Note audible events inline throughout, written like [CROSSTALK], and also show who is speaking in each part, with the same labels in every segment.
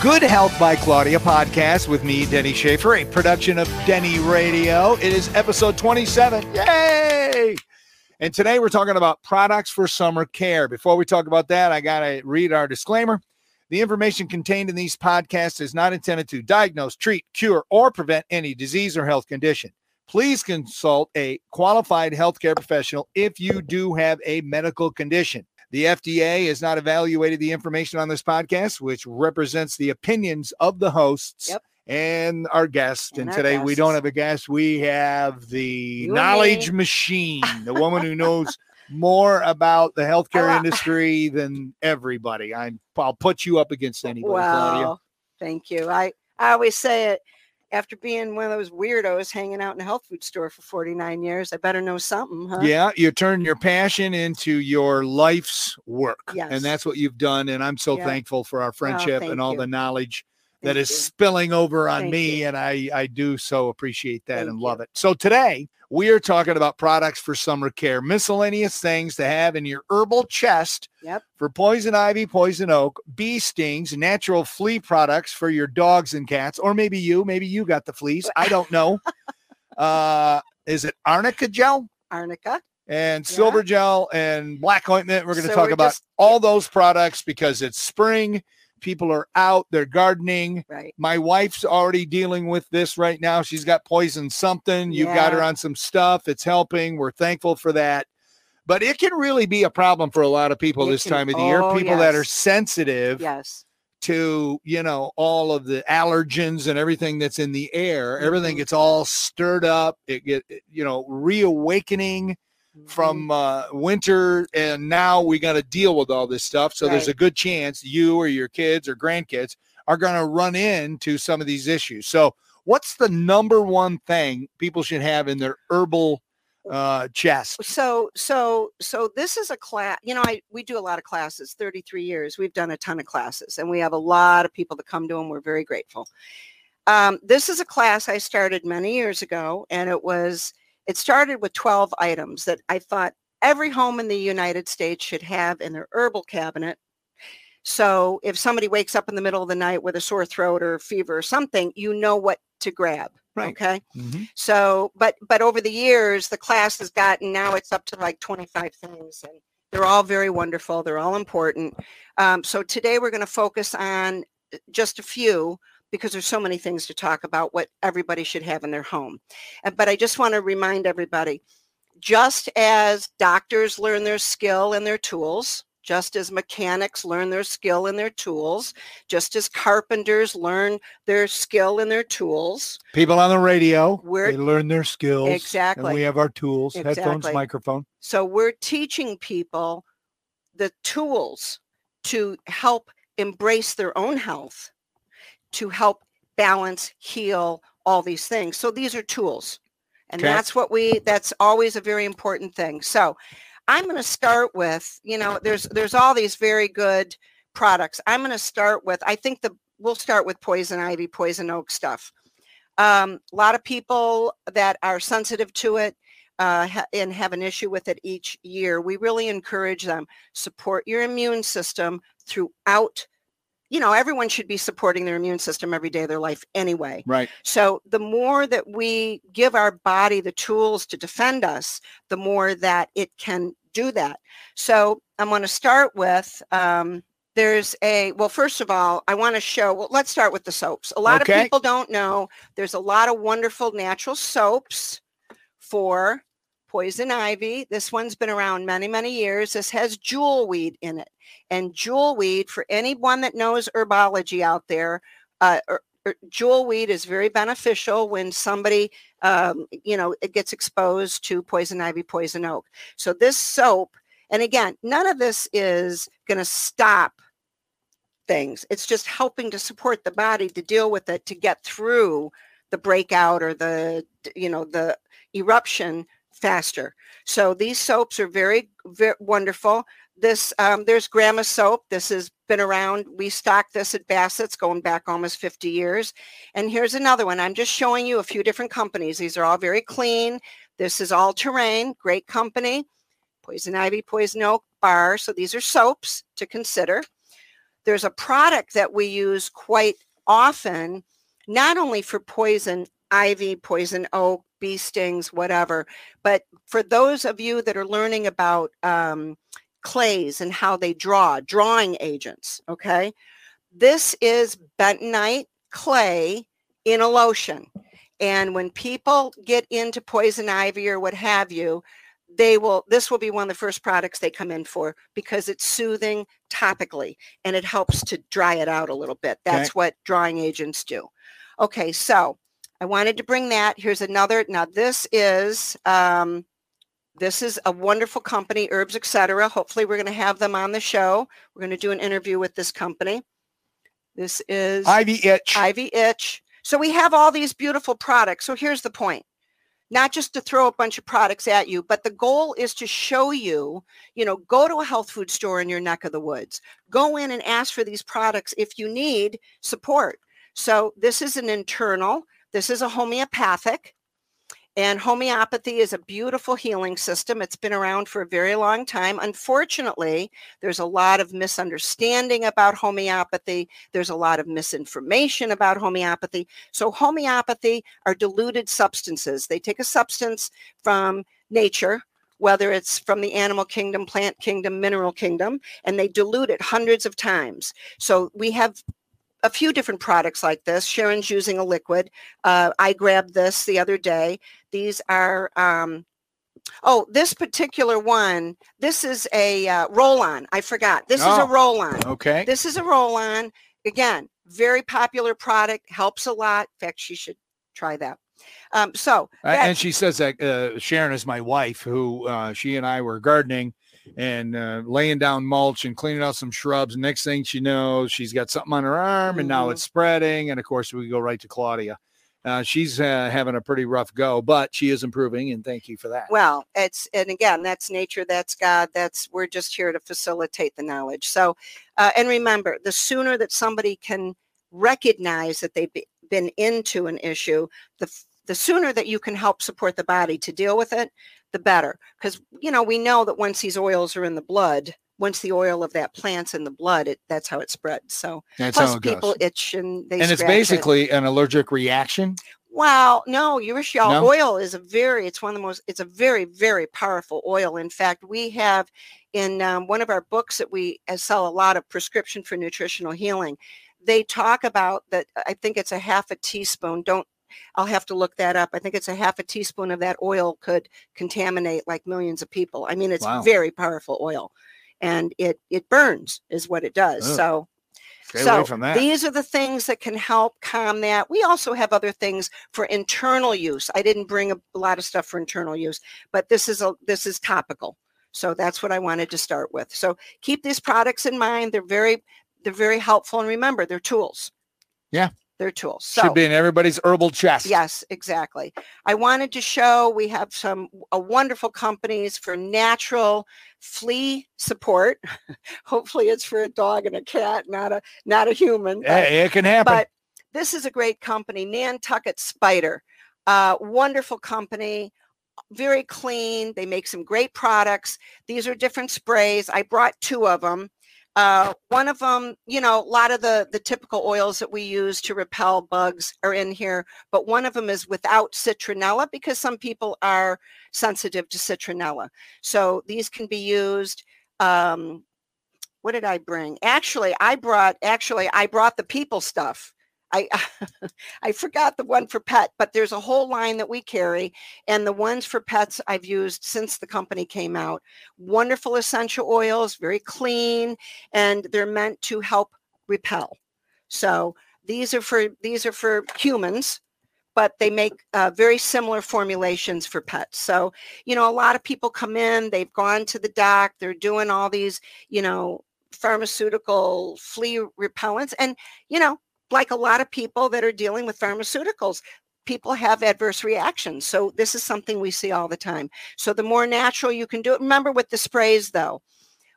Speaker 1: Good Health by Claudia podcast with me, Denny Schaefer, a production of Denny Radio. It is episode 27. Yay! And today we're talking about products for summer care. Before we talk about that, I got to read our disclaimer. The information contained in these podcasts is not intended to diagnose, treat, cure, or prevent any disease or health condition. Please consult a qualified healthcare professional if you do have a medical condition. The FDA has not evaluated the information on this podcast, which represents the opinions of the hosts
Speaker 2: Yep.
Speaker 1: and our guest. And,
Speaker 2: And our
Speaker 1: today we don't have a guest. We have the
Speaker 2: You
Speaker 1: knowledge machine, the woman who knows [LAUGHS] more about the healthcare [LAUGHS] industry than everybody. I'm, I'll put you up against anybody, Claudia.
Speaker 2: Wow. Thank you. I, I always say it after being one of those weirdos hanging out in a health food store for 49 years, I better know something, huh?
Speaker 1: Yeah, you turn your passion into your life's work.
Speaker 2: Yes.
Speaker 1: And that's what you've done. And I'm so
Speaker 2: Yeah.
Speaker 1: thankful for our oh, friendship
Speaker 2: thank
Speaker 1: and all
Speaker 2: you.
Speaker 1: the knowledge that
Speaker 2: Thank
Speaker 1: is
Speaker 2: you.
Speaker 1: spilling over on
Speaker 2: Thank
Speaker 1: me.
Speaker 2: you.
Speaker 1: And I, I do so appreciate that
Speaker 2: Thank
Speaker 1: and
Speaker 2: you.
Speaker 1: love it. So today we are talking about products for summer care, miscellaneous things to have in your herbal chest
Speaker 2: Yep.
Speaker 1: for poison ivy, poison oak, bee stings, natural flea products for your dogs and cats, or maybe you, maybe you got the fleas. I don't know. [LAUGHS] uh, is it arnica gel?
Speaker 2: Arnica.
Speaker 1: and
Speaker 2: Yeah.
Speaker 1: silver gel and black ointment. We're going to
Speaker 2: So
Speaker 1: talk about
Speaker 2: just-
Speaker 1: all those products because it's spring. People are out, they're gardening.
Speaker 2: Right.
Speaker 1: My wife's already dealing with this right now. She's got poison something. You've got her on some stuff. It's helping. We're thankful for that. But it can really be a problem for a lot of people
Speaker 2: It
Speaker 1: this
Speaker 2: can-
Speaker 1: time of the year.
Speaker 2: oh,
Speaker 1: People that are sensitive
Speaker 2: Yes.
Speaker 1: to, you know, all of the allergens and everything that's in the air. Everything
Speaker 2: Mhm.
Speaker 1: gets all stirred up. It get, you know, reawakening. From uh, winter and now we got to deal with all this stuff so there's a good chance you or your kids or grandkids are going to run into some of these issues. So what's the number one thing people should have in their herbal uh, chest?
Speaker 2: So so so this is a class you know i we do a lot of classes 33 years we've done a ton of classes and we have a lot of people that come to them we're very grateful. Um, this is a class i started many years ago and it was it started with 12 items that i thought every home in the united states should have in their herbal cabinet so if somebody wakes up in the middle of the night with a sore throat or fever or something you know what to grab
Speaker 1: Right.
Speaker 2: okay
Speaker 1: Mhm.
Speaker 2: so, but but over the years, the class has gotten now it's up to like 25 things, and they're all very wonderful. They're all important. Um, so today we're going to focus on uh, just a few because there's so many things to talk about what everybody should have in their home. But I just want to remind everybody, just as doctors learn their skill and their tools, just as mechanics learn their skill and their tools, just as carpenters learn their skill and their tools,
Speaker 1: people on the radio they learn their skills and
Speaker 2: Exactly.
Speaker 1: we have our tools headphones microphone
Speaker 2: So we're teaching people the tools to help embrace their own health, to help balance, heal, all these things. So these are tools. And
Speaker 1: Okay.
Speaker 2: that's what we that's always a very important thing. So I'm going to start with, you know, there's there's all these very good products. I'm going to start with I think the we'll start with poison ivy, poison oak stuff. Um, a lot of people that are sensitive to it uh, ha- and have an issue with it each year, we really encourage them support your immune system throughout. You know, everyone should be supporting their immune system every day of their life anyway.
Speaker 1: right
Speaker 2: So the more that we give our body the tools to defend us, the more that it can do that. So I'm going to start with um, there's a well first of all i want to show well let's start with the soaps a lot
Speaker 1: Okay.
Speaker 2: of people don't know there's a lot of wonderful natural soaps for poison ivy. This one's been around many many years. This has jewelweed in it. And jewelweed for anyone that knows herbology out there uh, er- er- jewelweed is very beneficial when somebody um, you know it gets exposed to poison ivy poison oak. So this soap and again none of this is going to stop things. It's just helping to support the body to deal with it to get through the breakout or the you know the eruption faster. So these soaps are very, very wonderful. This um, there's grandma soap. This has been around. We stock this at bassett's going back almost 50 years. And here's another one. I'm just showing you a few different companies. These are all very clean. This is all terrain. Great company. Poison ivy poison oak bar. So these are soaps to consider. There's a product that we use quite often, not only for poison ivy, poison oak, bee stings, whatever, but for those of you that are learning about um, clays and how they draw, drawing agents, okay? This is bentonite clay in a lotion. And when people get into poison ivy or what have you, they will this will be one of the first products they come in for because it's soothing topically and it helps to dry it out a little bit that's okay. what drying agents do okay so i wanted to bring that. Here's another now this is um, this is a wonderful company herbs etc hopefully we're going to have them on the show. We're going to do an interview with this company. This is
Speaker 1: ivy itch.
Speaker 2: Ivy itch. So we have all these beautiful products. So here's the point. Not just to throw a bunch of products at you, but the goal is to show you, you know, go to a health food store in your neck of the woods. Go in and ask for these products if you need support. So this is an internal, this is a homeopathic. And homeopathy is a beautiful healing system. It's been around for a very long time. Unfortunately, there's a lot of misunderstanding about homeopathy. There's a lot of misinformation about homeopathy. So, homeopathy are diluted substances. They take a substance from nature, whether it's from the animal kingdom, plant kingdom, mineral kingdom, and they dilute it hundreds of times. So we have a few different products like this. Sharon's using a liquid. Uh, I grabbed this the other day. These are, um, oh, this particular one, this is a uh, roll-on. I forgot. This oh, is a oh, roll-on.
Speaker 1: Okay.
Speaker 2: This is a roll-on. Again, very popular product, helps a lot. In fact, she should try that. Um, so,
Speaker 1: and she says that uh, Sharon is my wife, who uh, she and I were gardening and uh, laying down mulch and cleaning out some shrubs. Next thing she knows, she's got something on her arm, mm-hmm. and now it's mm-hmm. spreading. And of course, we go right to Claudia. Uh, she's uh, having a pretty rough go, but she is improving, and thank you for that.
Speaker 2: Well, it's and again, that's nature, that's God, that's we're just here to facilitate the knowledge. So, uh, and remember, the sooner that somebody can recognize that they've been into an issue, the the sooner that you can help support the body to deal with it, the better. Because, you know, we know that once these oils are in the blood, once the oil of that plant's in the blood, it that's how it spreads. So
Speaker 1: that's
Speaker 2: plus
Speaker 1: how it
Speaker 2: people
Speaker 1: goes.
Speaker 2: itch and they
Speaker 1: and it's basically it. an allergic reaction.
Speaker 2: Wow, no, urushiol no? oil is a very, it's one of the most, it's a very, very powerful oil. In fact, we have in um, one of our books that we uh, sell a lot of prescription for nutritional healing. They talk about that. I think it's a half a teaspoon. Don't I'll have to look that up. I think it's a half a teaspoon of that oil could contaminate like millions of people. I mean, it's wow. very powerful oil and it it burns is what it does. Ugh. So
Speaker 1: Stay so
Speaker 2: these are the things that can help calm that. We also have other things for internal use. I didn't bring a lot of stuff for internal use, but this is a this is topical. So that's what I wanted to start with. So keep these products in mind. They're very they're very helpful and remember they're tools.
Speaker 1: Yeah
Speaker 2: their tools. So,
Speaker 1: Should be in everybody's herbal chest.
Speaker 2: Yes, exactly. I wanted to show we have some a wonderful companies for natural flea support. [LAUGHS] Hopefully, it's for a dog and a cat, not a not a human.
Speaker 1: Hey, it can happen.
Speaker 2: But this is a great company, Nantucket Spider. Uh, wonderful company very clean. They make some great products. These are different sprays. I brought two of them. Uh, one of them, you know, a lot of the, the typical oils that we use to repel bugs are in here, but one of them is without citronella because some people are sensitive to citronella. So these can be used. Um, what did I bring? Actually, I brought, actually, I brought the people stuff. I [LAUGHS] I forgot the one for pet, but there's a whole line that we carry, and the ones for pets I've used since the company came out. Wonderful essential oils, very clean, and they're meant to help repel. So these are for these are for humans, but they make uh, very similar formulations for pets. So you know, a lot of people come in, they've gone to the doc, they're doing all these, you know pharmaceutical flea repellents and you know like a lot of people that are dealing with pharmaceuticals, people have adverse reactions. So this is something we see all the time. So the more natural you can do it. Remember with the sprays though,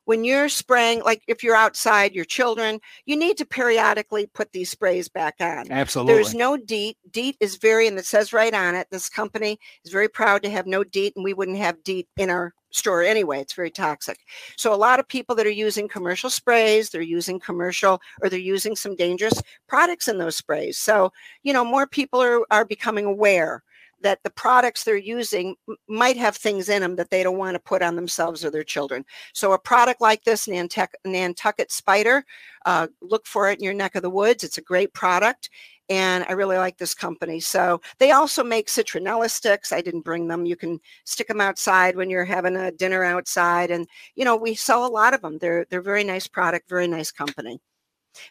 Speaker 2: when you're spraying, like if you're outside, your children, you need to periodically put these sprays back on.
Speaker 1: Absolutely.
Speaker 2: There's no DEET. DEET is very, and it says right on it, this company is very proud to have no DEET, and we wouldn't have DEET in our store anyway. It's very toxic. So a lot of people that are using commercial sprays, they're using commercial or they're using some dangerous products in those sprays. So, you know, more people are, are becoming aware that the products they're using might have things in them that they don't want to put on themselves or their children. So a product like this, Nantucket, Nantucket Spider, uh, look for it in your neck of the woods. It's a great product. And I really like this company. So they also make citronella sticks. I didn't bring them. You can stick them outside when you're having a dinner outside. And, you know, we sell a lot of them. They're, they're very nice product, very nice company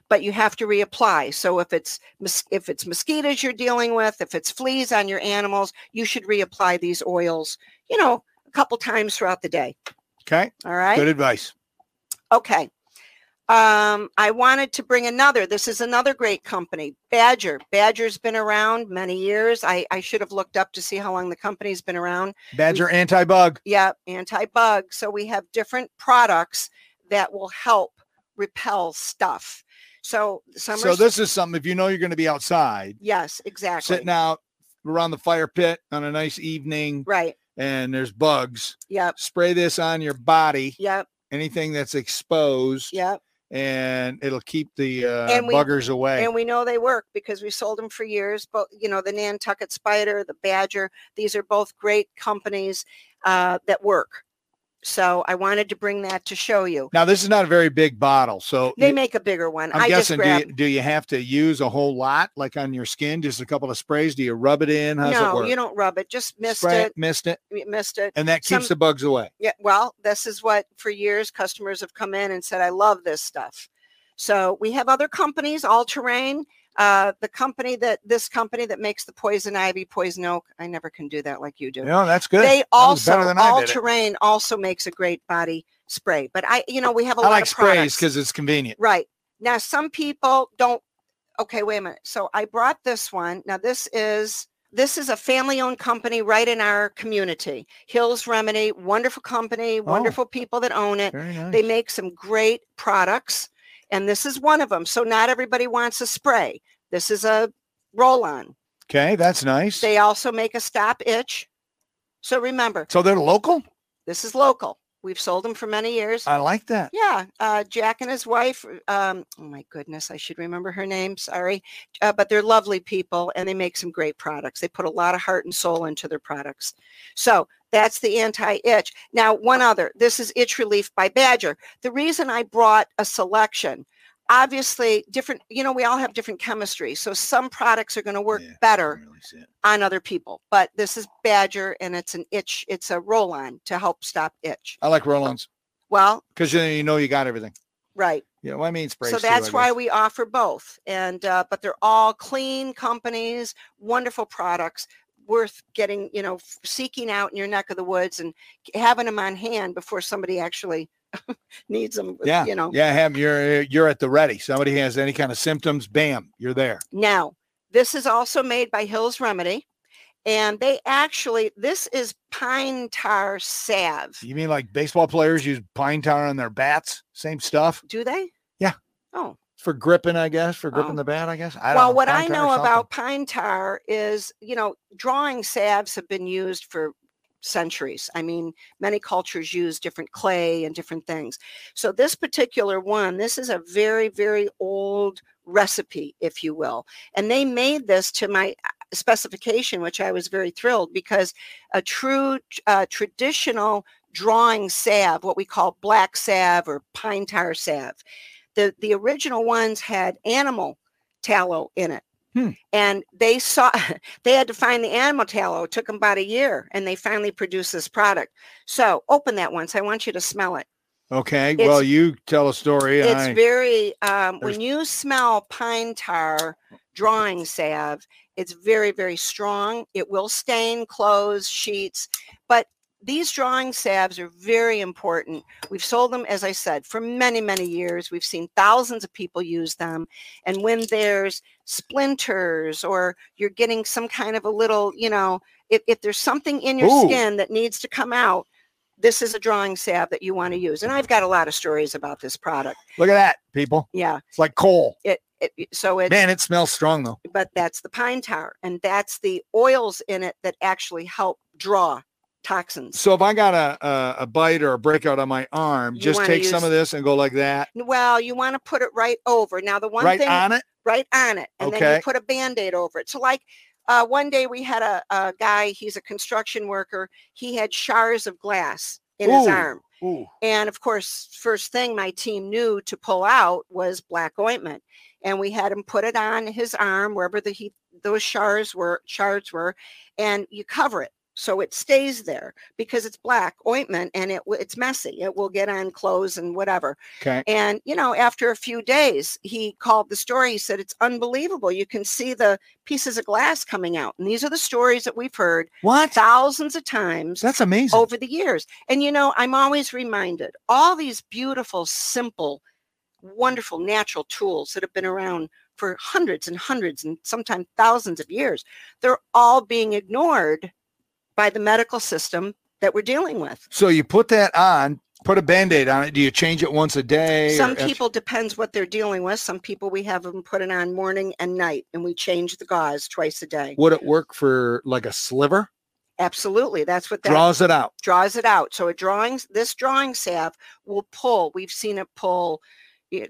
Speaker 2: but you have to reapply. So if it's if it's mosquitoes you're dealing with, if it's fleas on your animals, you should reapply these oils, you know, a couple times throughout the day.
Speaker 1: Okay.
Speaker 2: All right.
Speaker 1: Good advice.
Speaker 2: Okay. Um, I wanted to bring another. This is another great company, Badger. Badger's been around many years. I, I should have looked up to see how long the company's been around.
Speaker 1: Badger anti bug.
Speaker 2: Yeah, anti-bug. So we have different products that will help repel stuff. So some
Speaker 1: So this is something if you know you're going to be outside,
Speaker 2: yes, exactly.
Speaker 1: sitting out around the fire pit on a nice evening
Speaker 2: Right.
Speaker 1: and there's bugs,
Speaker 2: Yep.
Speaker 1: spray this on your body,
Speaker 2: Yep.
Speaker 1: anything that's exposed,
Speaker 2: Yep.
Speaker 1: and it'll keep the uh,
Speaker 2: And we-
Speaker 1: buggers away.
Speaker 2: And we know they work because we sold them for years. But you know, the Nantucket Spider, the Badger, these are both great companies uh, that work. So I wanted to bring that to show you.
Speaker 1: now this is not a very big bottle, so
Speaker 2: They
Speaker 1: you-
Speaker 2: make a bigger one.
Speaker 1: I'm
Speaker 2: I just
Speaker 1: guessing do you, do you have to use a whole lot like on your skin, just a couple of sprays? Do you rub it in? How's it
Speaker 2: no, you don't rub it. Just missed
Speaker 1: Spray
Speaker 2: it.
Speaker 1: missed it,
Speaker 2: you Missed it.
Speaker 1: and that keeps
Speaker 2: Some-
Speaker 1: the bugs away.
Speaker 2: Yeah, well, this is what for years customers have come in and said, I love this stuff. So we have other companies, all terrain. Uh, the company that this company that makes the poison ivy, poison oak. I never can do that like you do.
Speaker 1: No, that's good.
Speaker 2: They also
Speaker 1: than
Speaker 2: all
Speaker 1: it.
Speaker 2: terrain also makes a great body spray. But I, you know, we have a
Speaker 1: I
Speaker 2: lot
Speaker 1: like
Speaker 2: of
Speaker 1: sprays because it's convenient.
Speaker 2: Right. Now, some people don't. Okay, wait a minute. So I brought this one. Now, this is this is a family-owned company right in our community. Hills Remedy, wonderful company, wonderful people that own it.
Speaker 1: Nice.
Speaker 2: They make some great products, and this is one of them. So not everybody wants a spray. This is a roll-on.
Speaker 1: okay, that's nice.
Speaker 2: They also make a stop itch. So remember,
Speaker 1: so they're local.
Speaker 2: this is local. We've sold them for many years.
Speaker 1: I like that.
Speaker 2: Yeah, uh, Jack and his wife. Um, oh my goodness, I should remember her name. Sorry, uh, but they're lovely people, and they make some great products. They put a lot of heart and soul into their products. So that's the anti-itch. Now, one other. This is Itch Relief by Badger. The reason I brought a selection, obviously, different. You know, we all have different chemistry, so some products are going to work
Speaker 1: Yeah,
Speaker 2: better
Speaker 1: really
Speaker 2: on other people. But this is Badger, and it's an itch. It's a roll-on to help stop itch.
Speaker 1: I like roll-ons
Speaker 2: Well,
Speaker 1: because then you know you got everything.
Speaker 2: right.
Speaker 1: Yeah, well, I mean
Speaker 2: so that's
Speaker 1: I
Speaker 2: why we offer both and uh, but they're all clean companies wonderful products worth getting you know seeking out in your neck of the woods and having them on hand before somebody actually [LAUGHS] needs them uh,
Speaker 1: Yeah,
Speaker 2: you know
Speaker 1: yeah. Have you're you're at the ready. Somebody has any kind of symptoms, bam, you're there.
Speaker 2: now this is also made by hills remedy and they actually this is pine tar salve
Speaker 1: You mean like baseball players use pine tar on their bats? Same stuff
Speaker 2: do they
Speaker 1: Yeah.
Speaker 2: oh
Speaker 1: for gripping, I guess, for gripping
Speaker 2: Oh.
Speaker 1: the bat. I guess. I don't
Speaker 2: well,
Speaker 1: know,
Speaker 2: what I
Speaker 1: pine tar or
Speaker 2: know about pine tar is, you know, drawing salves have been used for centuries. I mean, many cultures use different clay and different things. So this particular one, this is a very, very old recipe, if you will. And they made this to my uh, specification, which I was very thrilled because a true uh, traditional drawing salve, what we call black salve or pine tar salve, the, the original ones had animal tallow in it.
Speaker 1: Hmm.
Speaker 2: And they saw [LAUGHS] they had to find the animal tallow. It took them about a year and they finally produced this product. So open that once. I want you to smell it.
Speaker 1: Okay. Well, you tell a story. and
Speaker 2: It's
Speaker 1: I,
Speaker 2: very um, when you smell pine tar drawing salve, it's very, very strong. It will stain clothes, sheets, but these drawing salves are very important. We've sold them, as I said, for many, many years. We've seen thousands of people use them. And when there's splinters or you're getting some kind of a little, you know, if, if there's something in your
Speaker 1: Ooh.
Speaker 2: skin that needs to come out, this is a drawing salve that you want to use. And I've got a lot of stories about this product.
Speaker 1: Look at that, people.
Speaker 2: Yeah.
Speaker 1: It's like coal.
Speaker 2: It, it so it's
Speaker 1: Man, it smells strong though.
Speaker 2: but that's the pine tar and that's the oils in it that actually help draw toxins.
Speaker 1: So if I got a a, a bite or a breakout on my arm,
Speaker 2: You
Speaker 1: just take some of this and go like that,
Speaker 2: Well, you want to put it right over. Now the one
Speaker 1: right
Speaker 2: thing
Speaker 1: on it.
Speaker 2: right on it and then you put a band-aid over it. So like uh, one day we had a, a guy, he's a construction worker. He had shards of glass in his arm.
Speaker 1: Ooh.
Speaker 2: And of course, first thing my team knew to pull out was black ointment. And we had him put it on his arm wherever the he, those shards were shards were, and you cover it so it stays there because it's black ointment and it it's messy. It will get on clothes and whatever.
Speaker 1: Okay.
Speaker 2: And you know, after a few days, he called the story. He said it's unbelievable. You can see the pieces of glass coming out. And these are the stories that we've heard
Speaker 1: What?
Speaker 2: thousands of times
Speaker 1: That's amazing.
Speaker 2: over the years. And you know, I'm always reminded all these beautiful, simple, wonderful natural tools that have been around for hundreds and hundreds and sometimes thousands of years, they're all being ignored by the medical system that we're dealing with.
Speaker 1: So you put that on, put a band-aid on it. Do you change it once a day?
Speaker 2: Some
Speaker 1: after-
Speaker 2: people depends what they're dealing with. Some people we have them put it on morning and night and we change the gauze twice a day.
Speaker 1: would it work for like a sliver?
Speaker 2: Absolutely. That's what that
Speaker 1: Draws it out.
Speaker 2: draws it out. So a drawing, this drawing salve will pull. We've seen it pull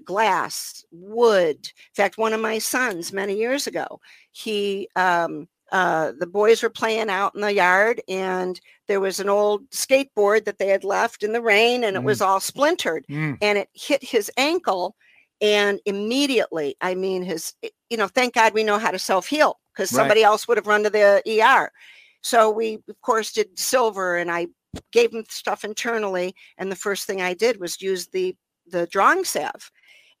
Speaker 2: glass, wood. In fact, one of my sons many years ago, he, um, uh, the boys were playing out in the yard and there was an old skateboard that they had left in the rain and it was all splintered
Speaker 1: Mm.
Speaker 2: and it hit his ankle and immediately i mean his eh, you know thank god we know how to self-heal because
Speaker 1: Right.
Speaker 2: somebody else would have run to the er so we of course did silver and i gave him stuff internally and the first thing i did was use the the drawing salve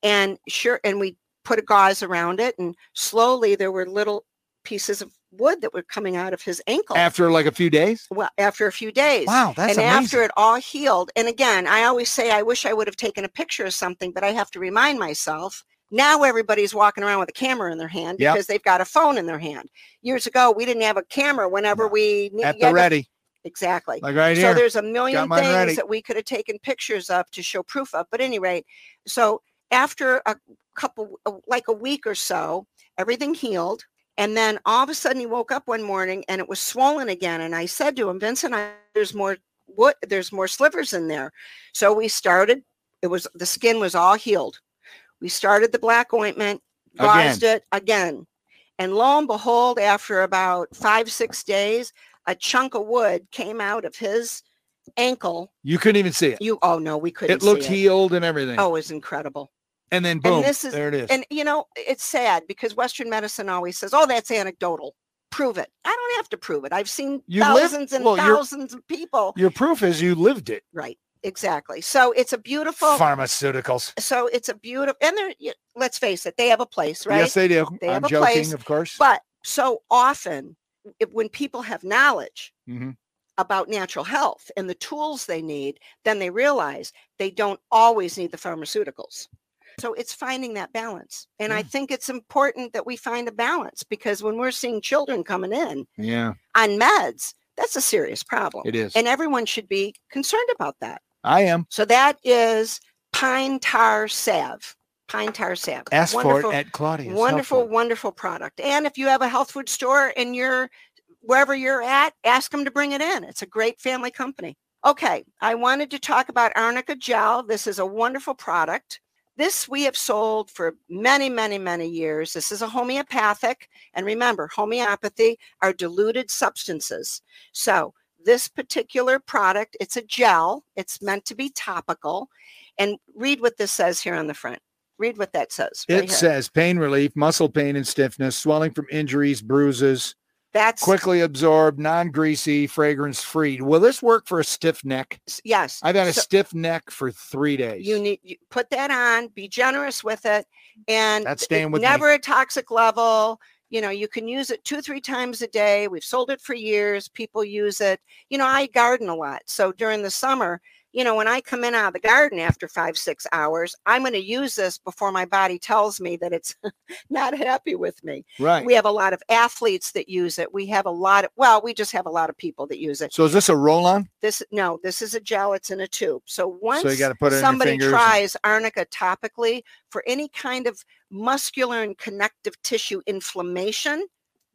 Speaker 2: and sure and we put a gauze around it and slowly there were little pieces of wood that were coming out of his ankle
Speaker 1: After like a few days?
Speaker 2: well after a few days
Speaker 1: Wow, that's
Speaker 2: and
Speaker 1: amazing.
Speaker 2: after it all healed and again i always say i wish i would have taken a picture of something but i have to remind myself now everybody's walking around with a camera in their hand
Speaker 1: Yep.
Speaker 2: because they've got a phone in their hand years ago we didn't have a camera whenever we
Speaker 1: At the
Speaker 2: had to-
Speaker 1: ready,
Speaker 2: exactly
Speaker 1: like right
Speaker 2: so
Speaker 1: here.
Speaker 2: there's a million things
Speaker 1: ready.
Speaker 2: that we could have taken pictures of to show proof of. But at any rate, so after a couple, like a week or so, everything healed. And then all of a sudden he woke up one morning and it was swollen again. And I said to him, Vincent, I, there's more what there's more slivers in there. So we started, it was the skin was all healed. We started the black ointment,
Speaker 1: Again.
Speaker 2: it again. And lo and behold, after about five, six days, a chunk of wood came out of his ankle.
Speaker 1: you couldn't even see it.
Speaker 2: You oh no, we couldn't.
Speaker 1: It looked
Speaker 2: it.
Speaker 1: healed and everything.
Speaker 2: Oh, it was incredible.
Speaker 1: And then boom,
Speaker 2: this is-
Speaker 1: there it is.
Speaker 2: And you know, it's sad because Western medicine always says, "Oh, that's anecdotal. Prove it." I don't have to prove it. I've seen
Speaker 1: You
Speaker 2: thousands and
Speaker 1: well,
Speaker 2: thousands of people.
Speaker 1: Your proof is you lived it.
Speaker 2: Right. Exactly. So it's a beautiful.
Speaker 1: Pharmaceuticals.
Speaker 2: So it's a beautiful, and they're. Let's face it, they have a place, right?
Speaker 1: Yes, they do.
Speaker 2: They
Speaker 1: I'm
Speaker 2: have a
Speaker 1: joking,
Speaker 2: place,
Speaker 1: of course.
Speaker 2: But so often, if, when people have knowledge
Speaker 1: Mhm.
Speaker 2: about natural health and the tools they need, then they realize they don't always need the pharmaceuticals. So it's finding that balance. And I think it's important that we find a balance because when we're seeing children coming in
Speaker 1: Yeah,
Speaker 2: on meds, that's a serious problem.
Speaker 1: it is.
Speaker 2: And everyone should be concerned about that.
Speaker 1: I am.
Speaker 2: So that is pine tar salve. Pine tar salve.
Speaker 1: Ask
Speaker 2: Wonderful
Speaker 1: for it at Claudia's.
Speaker 2: wonderful
Speaker 1: Food.
Speaker 2: wonderful product and if you have a health food store and you're wherever you're at ask them to bring it in it's a great family company okay i wanted to talk about arnica gel this is a wonderful product this we have sold for many many many years. This is a homeopathic and remember homeopathy are diluted substances. So this particular product it's a gel it's meant to be topical and read what this says here on the front. Read what that says right
Speaker 1: It
Speaker 2: here.
Speaker 1: says pain relief, muscle pain and stiffness, swelling from injuries, bruises,
Speaker 2: That's
Speaker 1: quickly absorbed, non-greasy, fragrance-free. Will this work for a stiff neck?
Speaker 2: yes.
Speaker 1: I've had a
Speaker 2: So
Speaker 1: stiff neck for three days.
Speaker 2: you need you put that on. Be generous with it, and
Speaker 1: That's staying with me.
Speaker 2: never a toxic level. You know, you can use it two, three times a day. We've sold it for years. People use it. You know, I garden a lot, so during the summer, you know, when I come in out of the garden after five, six hours, I'm going to use this before my body tells me that it's [LAUGHS] not happy with me.
Speaker 1: Right.
Speaker 2: We have a lot of athletes that use it. We have a lot of, well, we just have a lot of people that use it.
Speaker 1: So is this a roll on?
Speaker 2: This, no, this is a gel. It's in a tube. So once
Speaker 1: So you got to put it
Speaker 2: somebody tries arnica topically for any kind of muscular and connective tissue inflammation,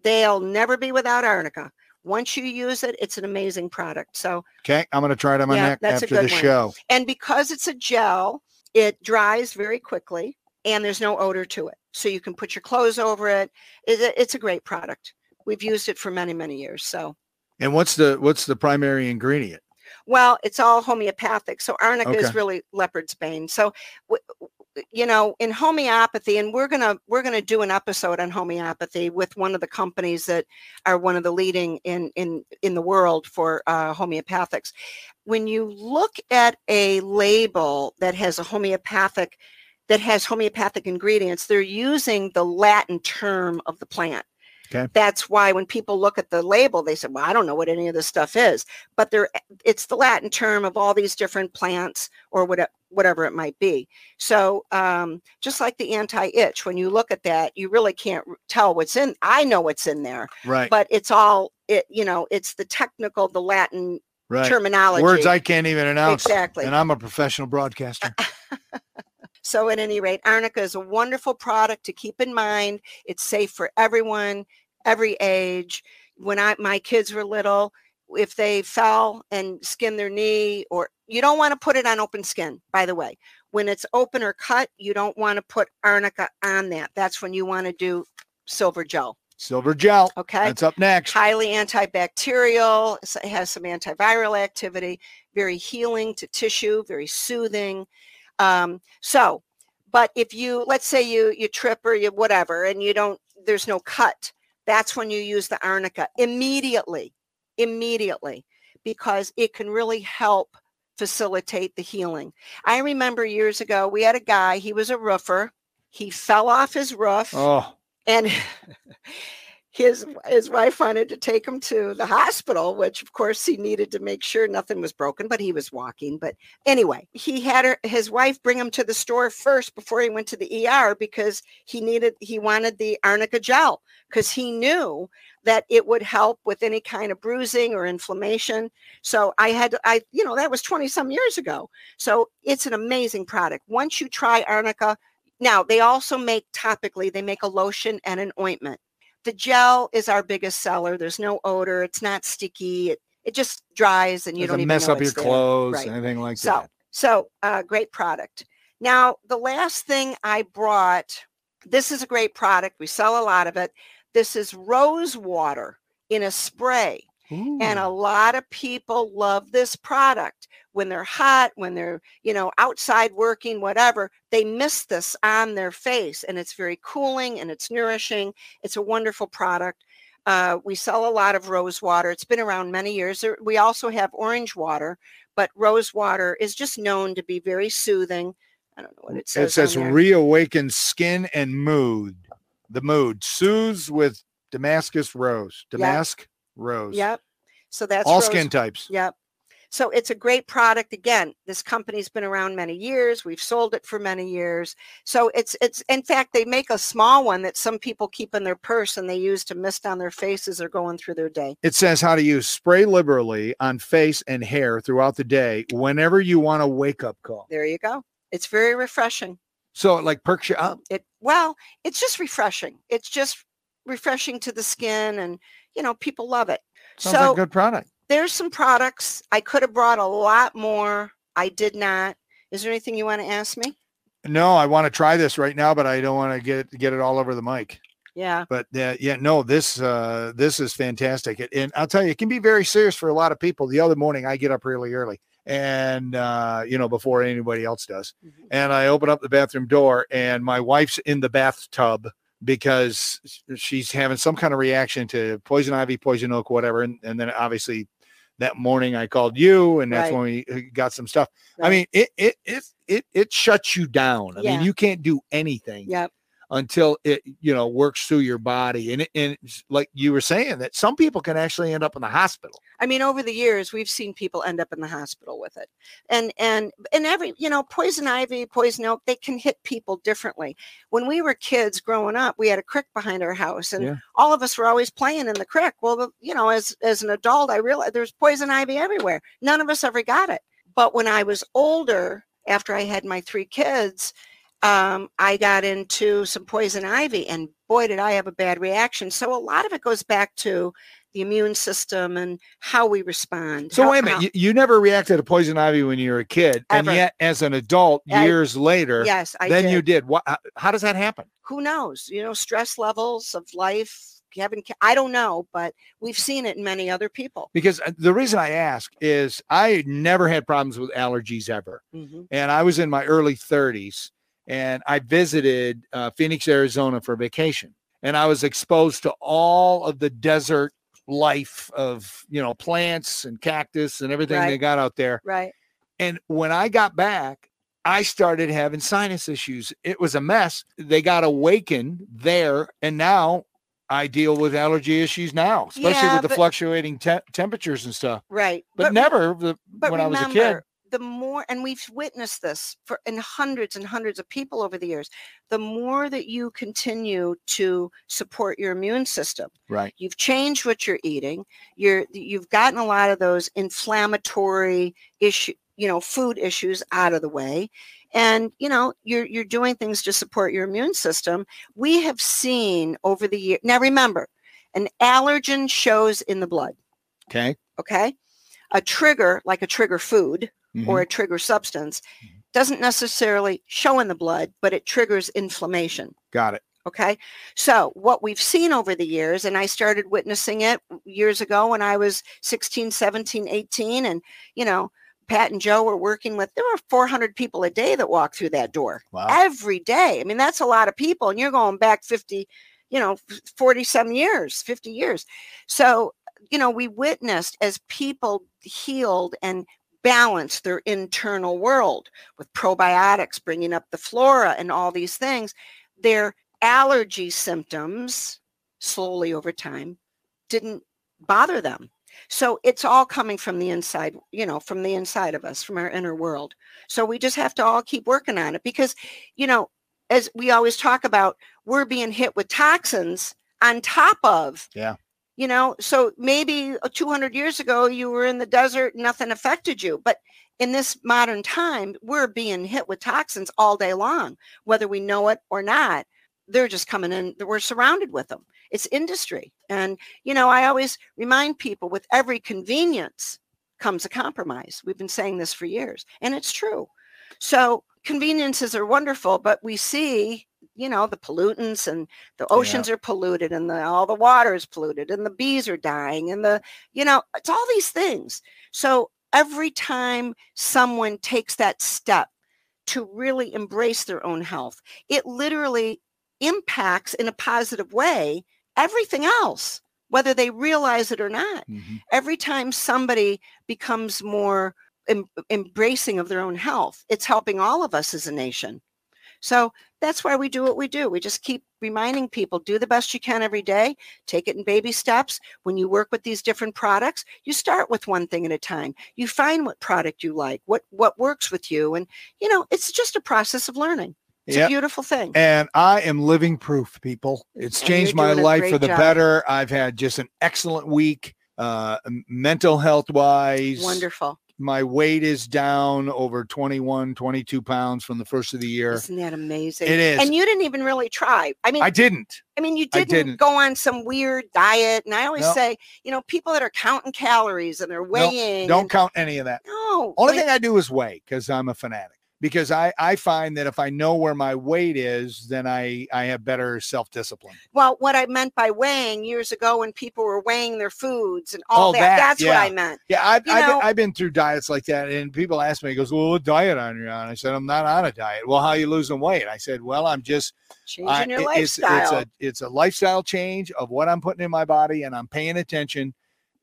Speaker 2: they'll never be without arnica. Once you use it, it's an amazing product. So,
Speaker 1: Okay, I'm going to try it on my
Speaker 2: Yeah,
Speaker 1: neck
Speaker 2: that's a
Speaker 1: after the show.
Speaker 2: and because it's a gel, it dries very quickly and there's no odor to it. So you can put your clothes over it. It- it- It's a great product. We've used it for many, many years. So,
Speaker 1: And what's the what's the primary ingredient?
Speaker 2: well, it's all homeopathic. So arnica
Speaker 1: Okay.
Speaker 2: is really leopard's bane. So, w- you know, in homeopathy, and we're gonna we're gonna do an episode on homeopathy with one of the companies that are one of the leading in in in the world for uh, homeopathics. When you look at a label that has a homeopathic that has homeopathic ingredients, they're using the Latin term of the plant.
Speaker 1: Okay.
Speaker 2: That's why when people look at the label, they say, "Well, I don't know what any of this stuff is," but they're it's the Latin term of all these different plants or whatever whatever it might be. So um, just like the anti-itch, when you look at that, you really can't tell what's in. I know what's in there,
Speaker 1: Right.
Speaker 2: but it's all it. You know, it's the technical, the Latin
Speaker 1: right.
Speaker 2: terminology.
Speaker 1: Words I can't even announce.
Speaker 2: exactly.
Speaker 1: And I'm a professional broadcaster. [LAUGHS]
Speaker 2: So at any rate, arnica is a wonderful product to keep in mind. It's safe for everyone, every age. When I my kids were little, if they fell and skinned their knee or you don't want to put it on open skin, by the way. When it's open or cut, you don't want to put arnica on that. That's when you want to do silver gel.
Speaker 1: Silver gel.
Speaker 2: Okay.
Speaker 1: That's up next.
Speaker 2: highly antibacterial, it has some antiviral activity, very healing to tissue, very soothing. Um, so, but if you, let's say you you trip or you whatever, and you don't, there's no cut, that's when you use the arnica immediately, immediately, because it can really help facilitate the healing. I remember years ago, we had a guy, he was a roofer. He fell off his roof
Speaker 1: Oh,
Speaker 2: and [LAUGHS] [LAUGHS] his his wife wanted to take him to the hospital which of course he needed to make sure nothing was broken but he was walking. But anyway he had her, his wife bring him to the store first before he went to the ER because he needed he wanted the arnica gel because he knew that it would help with any kind of bruising or inflammation. So i had i you know that was 20 some years ago. So it's an amazing product. Once you try arnica now they also make topically they make a lotion and an ointment the gel is our biggest seller there's no odor it's not sticky it, it just dries and you
Speaker 1: doesn't
Speaker 2: don't even
Speaker 1: mess up your
Speaker 2: there.
Speaker 1: clothes,
Speaker 2: Right.
Speaker 1: anything like
Speaker 2: So,
Speaker 1: that.
Speaker 2: so uh, great product. Now, the last thing I brought, this is a great product. We sell a lot of it. This is rose water in a spray. And a lot of people love this product when they're hot, when they're, you know, outside working, whatever, they miss this on their face and it's very cooling and it's nourishing. It's a wonderful product. Uh, we sell a lot of rose water. It's been around many years. We also have orange water, but rose water is just known to be very soothing. I don't know what it says.
Speaker 1: It says reawaken skin and mood. The mood soothes with Damascus rose. Damask rose.
Speaker 2: Yep. So that's
Speaker 1: All
Speaker 2: rose
Speaker 1: skin types.
Speaker 2: Yep. So it's a great product. Again, this company's been around many years. We've sold it for many years. So it's it's in fact they make a small one that some people keep in their purse and they use to mist on their faces or going through their day.
Speaker 1: It says how to use spray liberally on face and hair throughout the day whenever you want a wake up call.
Speaker 2: There you go. It's very refreshing.
Speaker 1: So it like perks you up.
Speaker 2: It well, it's just refreshing. It's just refreshing to the skin and you know, people love it.
Speaker 1: Sounds
Speaker 2: so
Speaker 1: like a good product.
Speaker 2: there's some products. I could have brought a lot more. I did not. Is there anything you want to ask me?
Speaker 1: No, I want to try this right now, but I don't want to get get it all over the mic.
Speaker 2: Yeah.
Speaker 1: But uh, yeah, no, this uh, this is fantastic, It- and I'll tell you, it can be very serious for a lot of people. The other morning, I get up really early, and uh, you know before anybody else does,
Speaker 2: Mhm.
Speaker 1: and I open up the bathroom door, and my wife's in the bathtub because she's having some kind of reaction to poison ivy, poison oak, whatever, and, and then obviously that morning I called you, and that's
Speaker 2: Right.
Speaker 1: when we uh, got some stuff. I mean, it it it it it shuts you down. I
Speaker 2: Yeah.
Speaker 1: mean, you can't do anything
Speaker 2: Yep.
Speaker 1: Until it you know works through your body and it, and like you were saying that some people can actually end up in the hospital
Speaker 2: I mean, over the years, we've seen people end up in the hospital with it, and and and every you know, poison ivy, poison oak, they can hit people differently. When we were kids growing up, we had a creek behind our house, and
Speaker 1: Yeah.
Speaker 2: all of us were always playing in the creek. Well, you know, as as an adult, I realized there's poison ivy everywhere. None of us ever got it. But when I was older, after I had my three kids, um, I got into some poison ivy, and boy, did I have a bad reaction. So a lot of it goes back to the immune system and how we respond.
Speaker 1: so
Speaker 2: how-
Speaker 1: wait a minute
Speaker 2: how-
Speaker 1: you, you never reacted to poison ivy when you were a kid and yet as an adult
Speaker 2: I-
Speaker 1: years later
Speaker 2: yes, I
Speaker 1: then
Speaker 2: did.
Speaker 1: you did what how, how does that happen
Speaker 2: Who knows? You know, stress levels of life. Ki- I don't know, but we've seen it in many other people.
Speaker 1: because uh, the reason i ask is i never had problems with allergies ever
Speaker 2: Mhm.
Speaker 1: and I was in my early 30s and I visited uh, Phoenix, Arizona for vacation. And I was exposed to all of the desert life of, you know, plants and cactus and everything they got out there.
Speaker 2: Right.
Speaker 1: And when I got back, I started having sinus issues. It was a mess. They got awakened there. And now I deal with allergy issues now, especially
Speaker 2: Yeah,
Speaker 1: with the
Speaker 2: but-
Speaker 1: fluctuating te- temperatures and stuff.
Speaker 2: Right.
Speaker 1: But, never the,
Speaker 2: but
Speaker 1: when I was a kid.
Speaker 2: The more, and we've witnessed this for in hundreds and hundreds of people over the years, the more that you continue to support your immune system,
Speaker 1: Right.
Speaker 2: you've changed what you're eating, you're you've gotten a lot of those inflammatory issue, you know, food issues out of the way. And you know, you're you're doing things to support your immune system. We have seen over the year. Now remember, an allergen shows in the blood,
Speaker 1: Okay.
Speaker 2: okay? A trigger, like a trigger food,
Speaker 1: Mhm.
Speaker 2: or a trigger substance
Speaker 1: Mhm.
Speaker 2: doesn't necessarily show in the blood, but it triggers inflammation.
Speaker 1: Got it.
Speaker 2: Okay. So, what we've seen over the years, and I started witnessing it years ago when I was 16, 17, 18, and, you know, Pat and Joe were working with, there were 400 people a day that walked through that door
Speaker 1: Wow.
Speaker 2: every day. I mean, that's a lot of people, and you're going back 50, you know, 40 some years, 50 years. So, you know, we witnessed as people healed and balanced their internal world with probiotics, bringing up the flora and all these things, their allergy symptoms slowly over time didn't bother them. So it's all coming from the inside, you know, from the inside of us, from our inner world. So we just have to all keep working on it because, you know, as we always talk about, we're being hit with toxins on top of,
Speaker 1: Yeah.
Speaker 2: You know, so maybe uh, 200 years ago you were in the desert, nothing affected you. But in this modern time, we're being hit with toxins all day long, whether we know it or not. They're just coming in, we're surrounded with them. It's industry. And, you know, I always remind people with every convenience comes a compromise. We've been saying this for years, and it's true. So conveniences are wonderful, but we see, you know, the pollutants and the oceans are polluted and the, all the water is polluted and the bees are dying and the, you know, it's all these things. So every time someone takes that step to really embrace their own health, it literally impacts in a positive way everything else, whether they realize it or not
Speaker 1: Mhm.
Speaker 2: every time somebody becomes more em- embracing of their own health, it's helping all of us as a nation. So that's why we do what we do. We just keep reminding people do the best you can every day, take it in baby steps. When you work with these different products, you start with one thing at a time. You find what product you like, what what works with you and you know, it's just a process of learning. It's
Speaker 1: Yep.
Speaker 2: a beautiful thing.
Speaker 1: And I am living proof, people. It's
Speaker 2: And
Speaker 1: changed my life for the
Speaker 2: job.
Speaker 1: better. I've had just an excellent week, uh, mental health wise.
Speaker 2: Wonderful.
Speaker 1: My weight is down over 21, 22 pounds from the first of the year.
Speaker 2: Isn't that amazing?
Speaker 1: It is.
Speaker 2: And you didn't even really try. I mean,
Speaker 1: I didn't.
Speaker 2: I mean, you didn't,
Speaker 1: didn't.
Speaker 2: go on some weird diet. And I always
Speaker 1: No.
Speaker 2: say, you know, people that are counting calories and they're weighing.
Speaker 1: Don't
Speaker 2: and-
Speaker 1: count any of that.
Speaker 2: no.
Speaker 1: Only thing I do is weigh because I'm a fanatic. Because I, I find that if I know where my weight is, then I, I have better self discipline.
Speaker 2: well, what I meant by weighing years ago when people were weighing their foods and all
Speaker 1: Oh,
Speaker 2: that,
Speaker 1: that,
Speaker 2: that's what. I meant.
Speaker 1: Yeah, I've, I've,
Speaker 2: know-
Speaker 1: been, I've been through diets like that, and people ask me, "He "Goes, well, what diet are you on?" I said, "I'm not on a diet." Well, how you losing weight? I said, "Well, I'm just
Speaker 2: Changing
Speaker 1: I,
Speaker 2: your
Speaker 1: it- it's,
Speaker 2: lifestyle.
Speaker 1: it's a it's a lifestyle change of what I'm putting in my body, and I'm paying attention,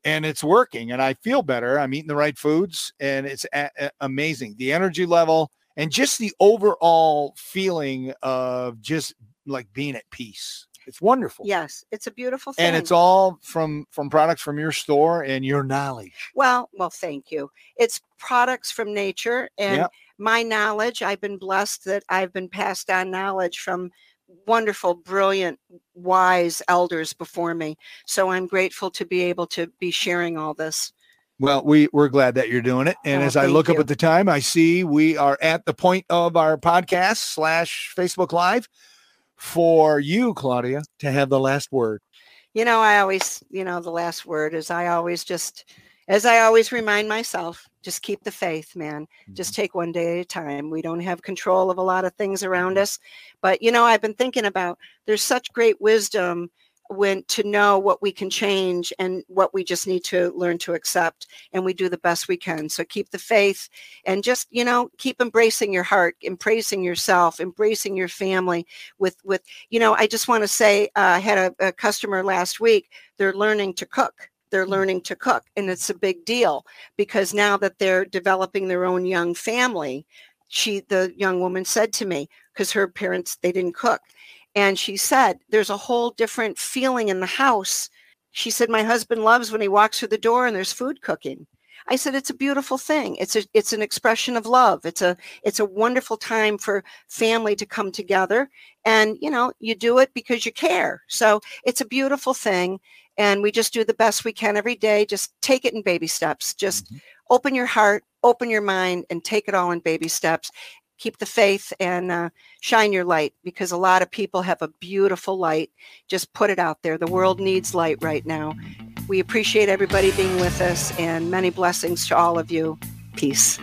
Speaker 1: and it's working, and I feel better. I'm eating the right foods, and it's a- a- amazing. The energy level and just the overall feeling of just like being at peace. It's wonderful.
Speaker 2: Yes, it's a beautiful thing.
Speaker 1: And it's all from from products from your store and your knowledge.
Speaker 2: well, well, thank you. It's products from nature and
Speaker 1: Yep.
Speaker 2: my knowledge. I've been blessed that I've been passed on knowledge from wonderful, brilliant, wise elders before me. So I'm grateful to be able to be sharing all this.
Speaker 1: Well, we we're glad that you're doing it. And
Speaker 2: Oh,
Speaker 1: as I look up at the time, I see we are at the point of our podcast slash Facebook Live for you, Claudia, to have the last word.
Speaker 2: You know, I always, you know, the last word is I always just, as I always remind myself, just keep the faith, man. Just mm-hmm. take one day at a time. We don't have control of a lot of things around mm-hmm. us. But, you know, I've been thinking about there's such great wisdom when to know what we can change and what we just need to learn to accept and we do the best we can. So keep the faith and just you know keep embracing your heart embracing yourself embracing your family with with you know i just want to say uh, i had a, a customer last week they're learning to cook. They're learning to cook and it's a big deal because now that they're developing their own young family she the young woman said to me because her parents they didn't cook and she said there's a whole different feeling in the house. She said my husband loves when he walks through the door and there's food cooking. I said it's a beautiful thing. It's a it's an expression of love. It's a it's a wonderful time for family to come together and you know you do it because you care. So it's a beautiful thing and we just do the best we can every day. Just take it in baby steps. Just
Speaker 1: Mhm.
Speaker 2: open your heart open your mind and take it all in baby steps keep the faith and uh, shine your light because a lot of people have a beautiful light. Just put it out there. The world needs light right now. We appreciate everybody being with us and many blessings to all of you. Peace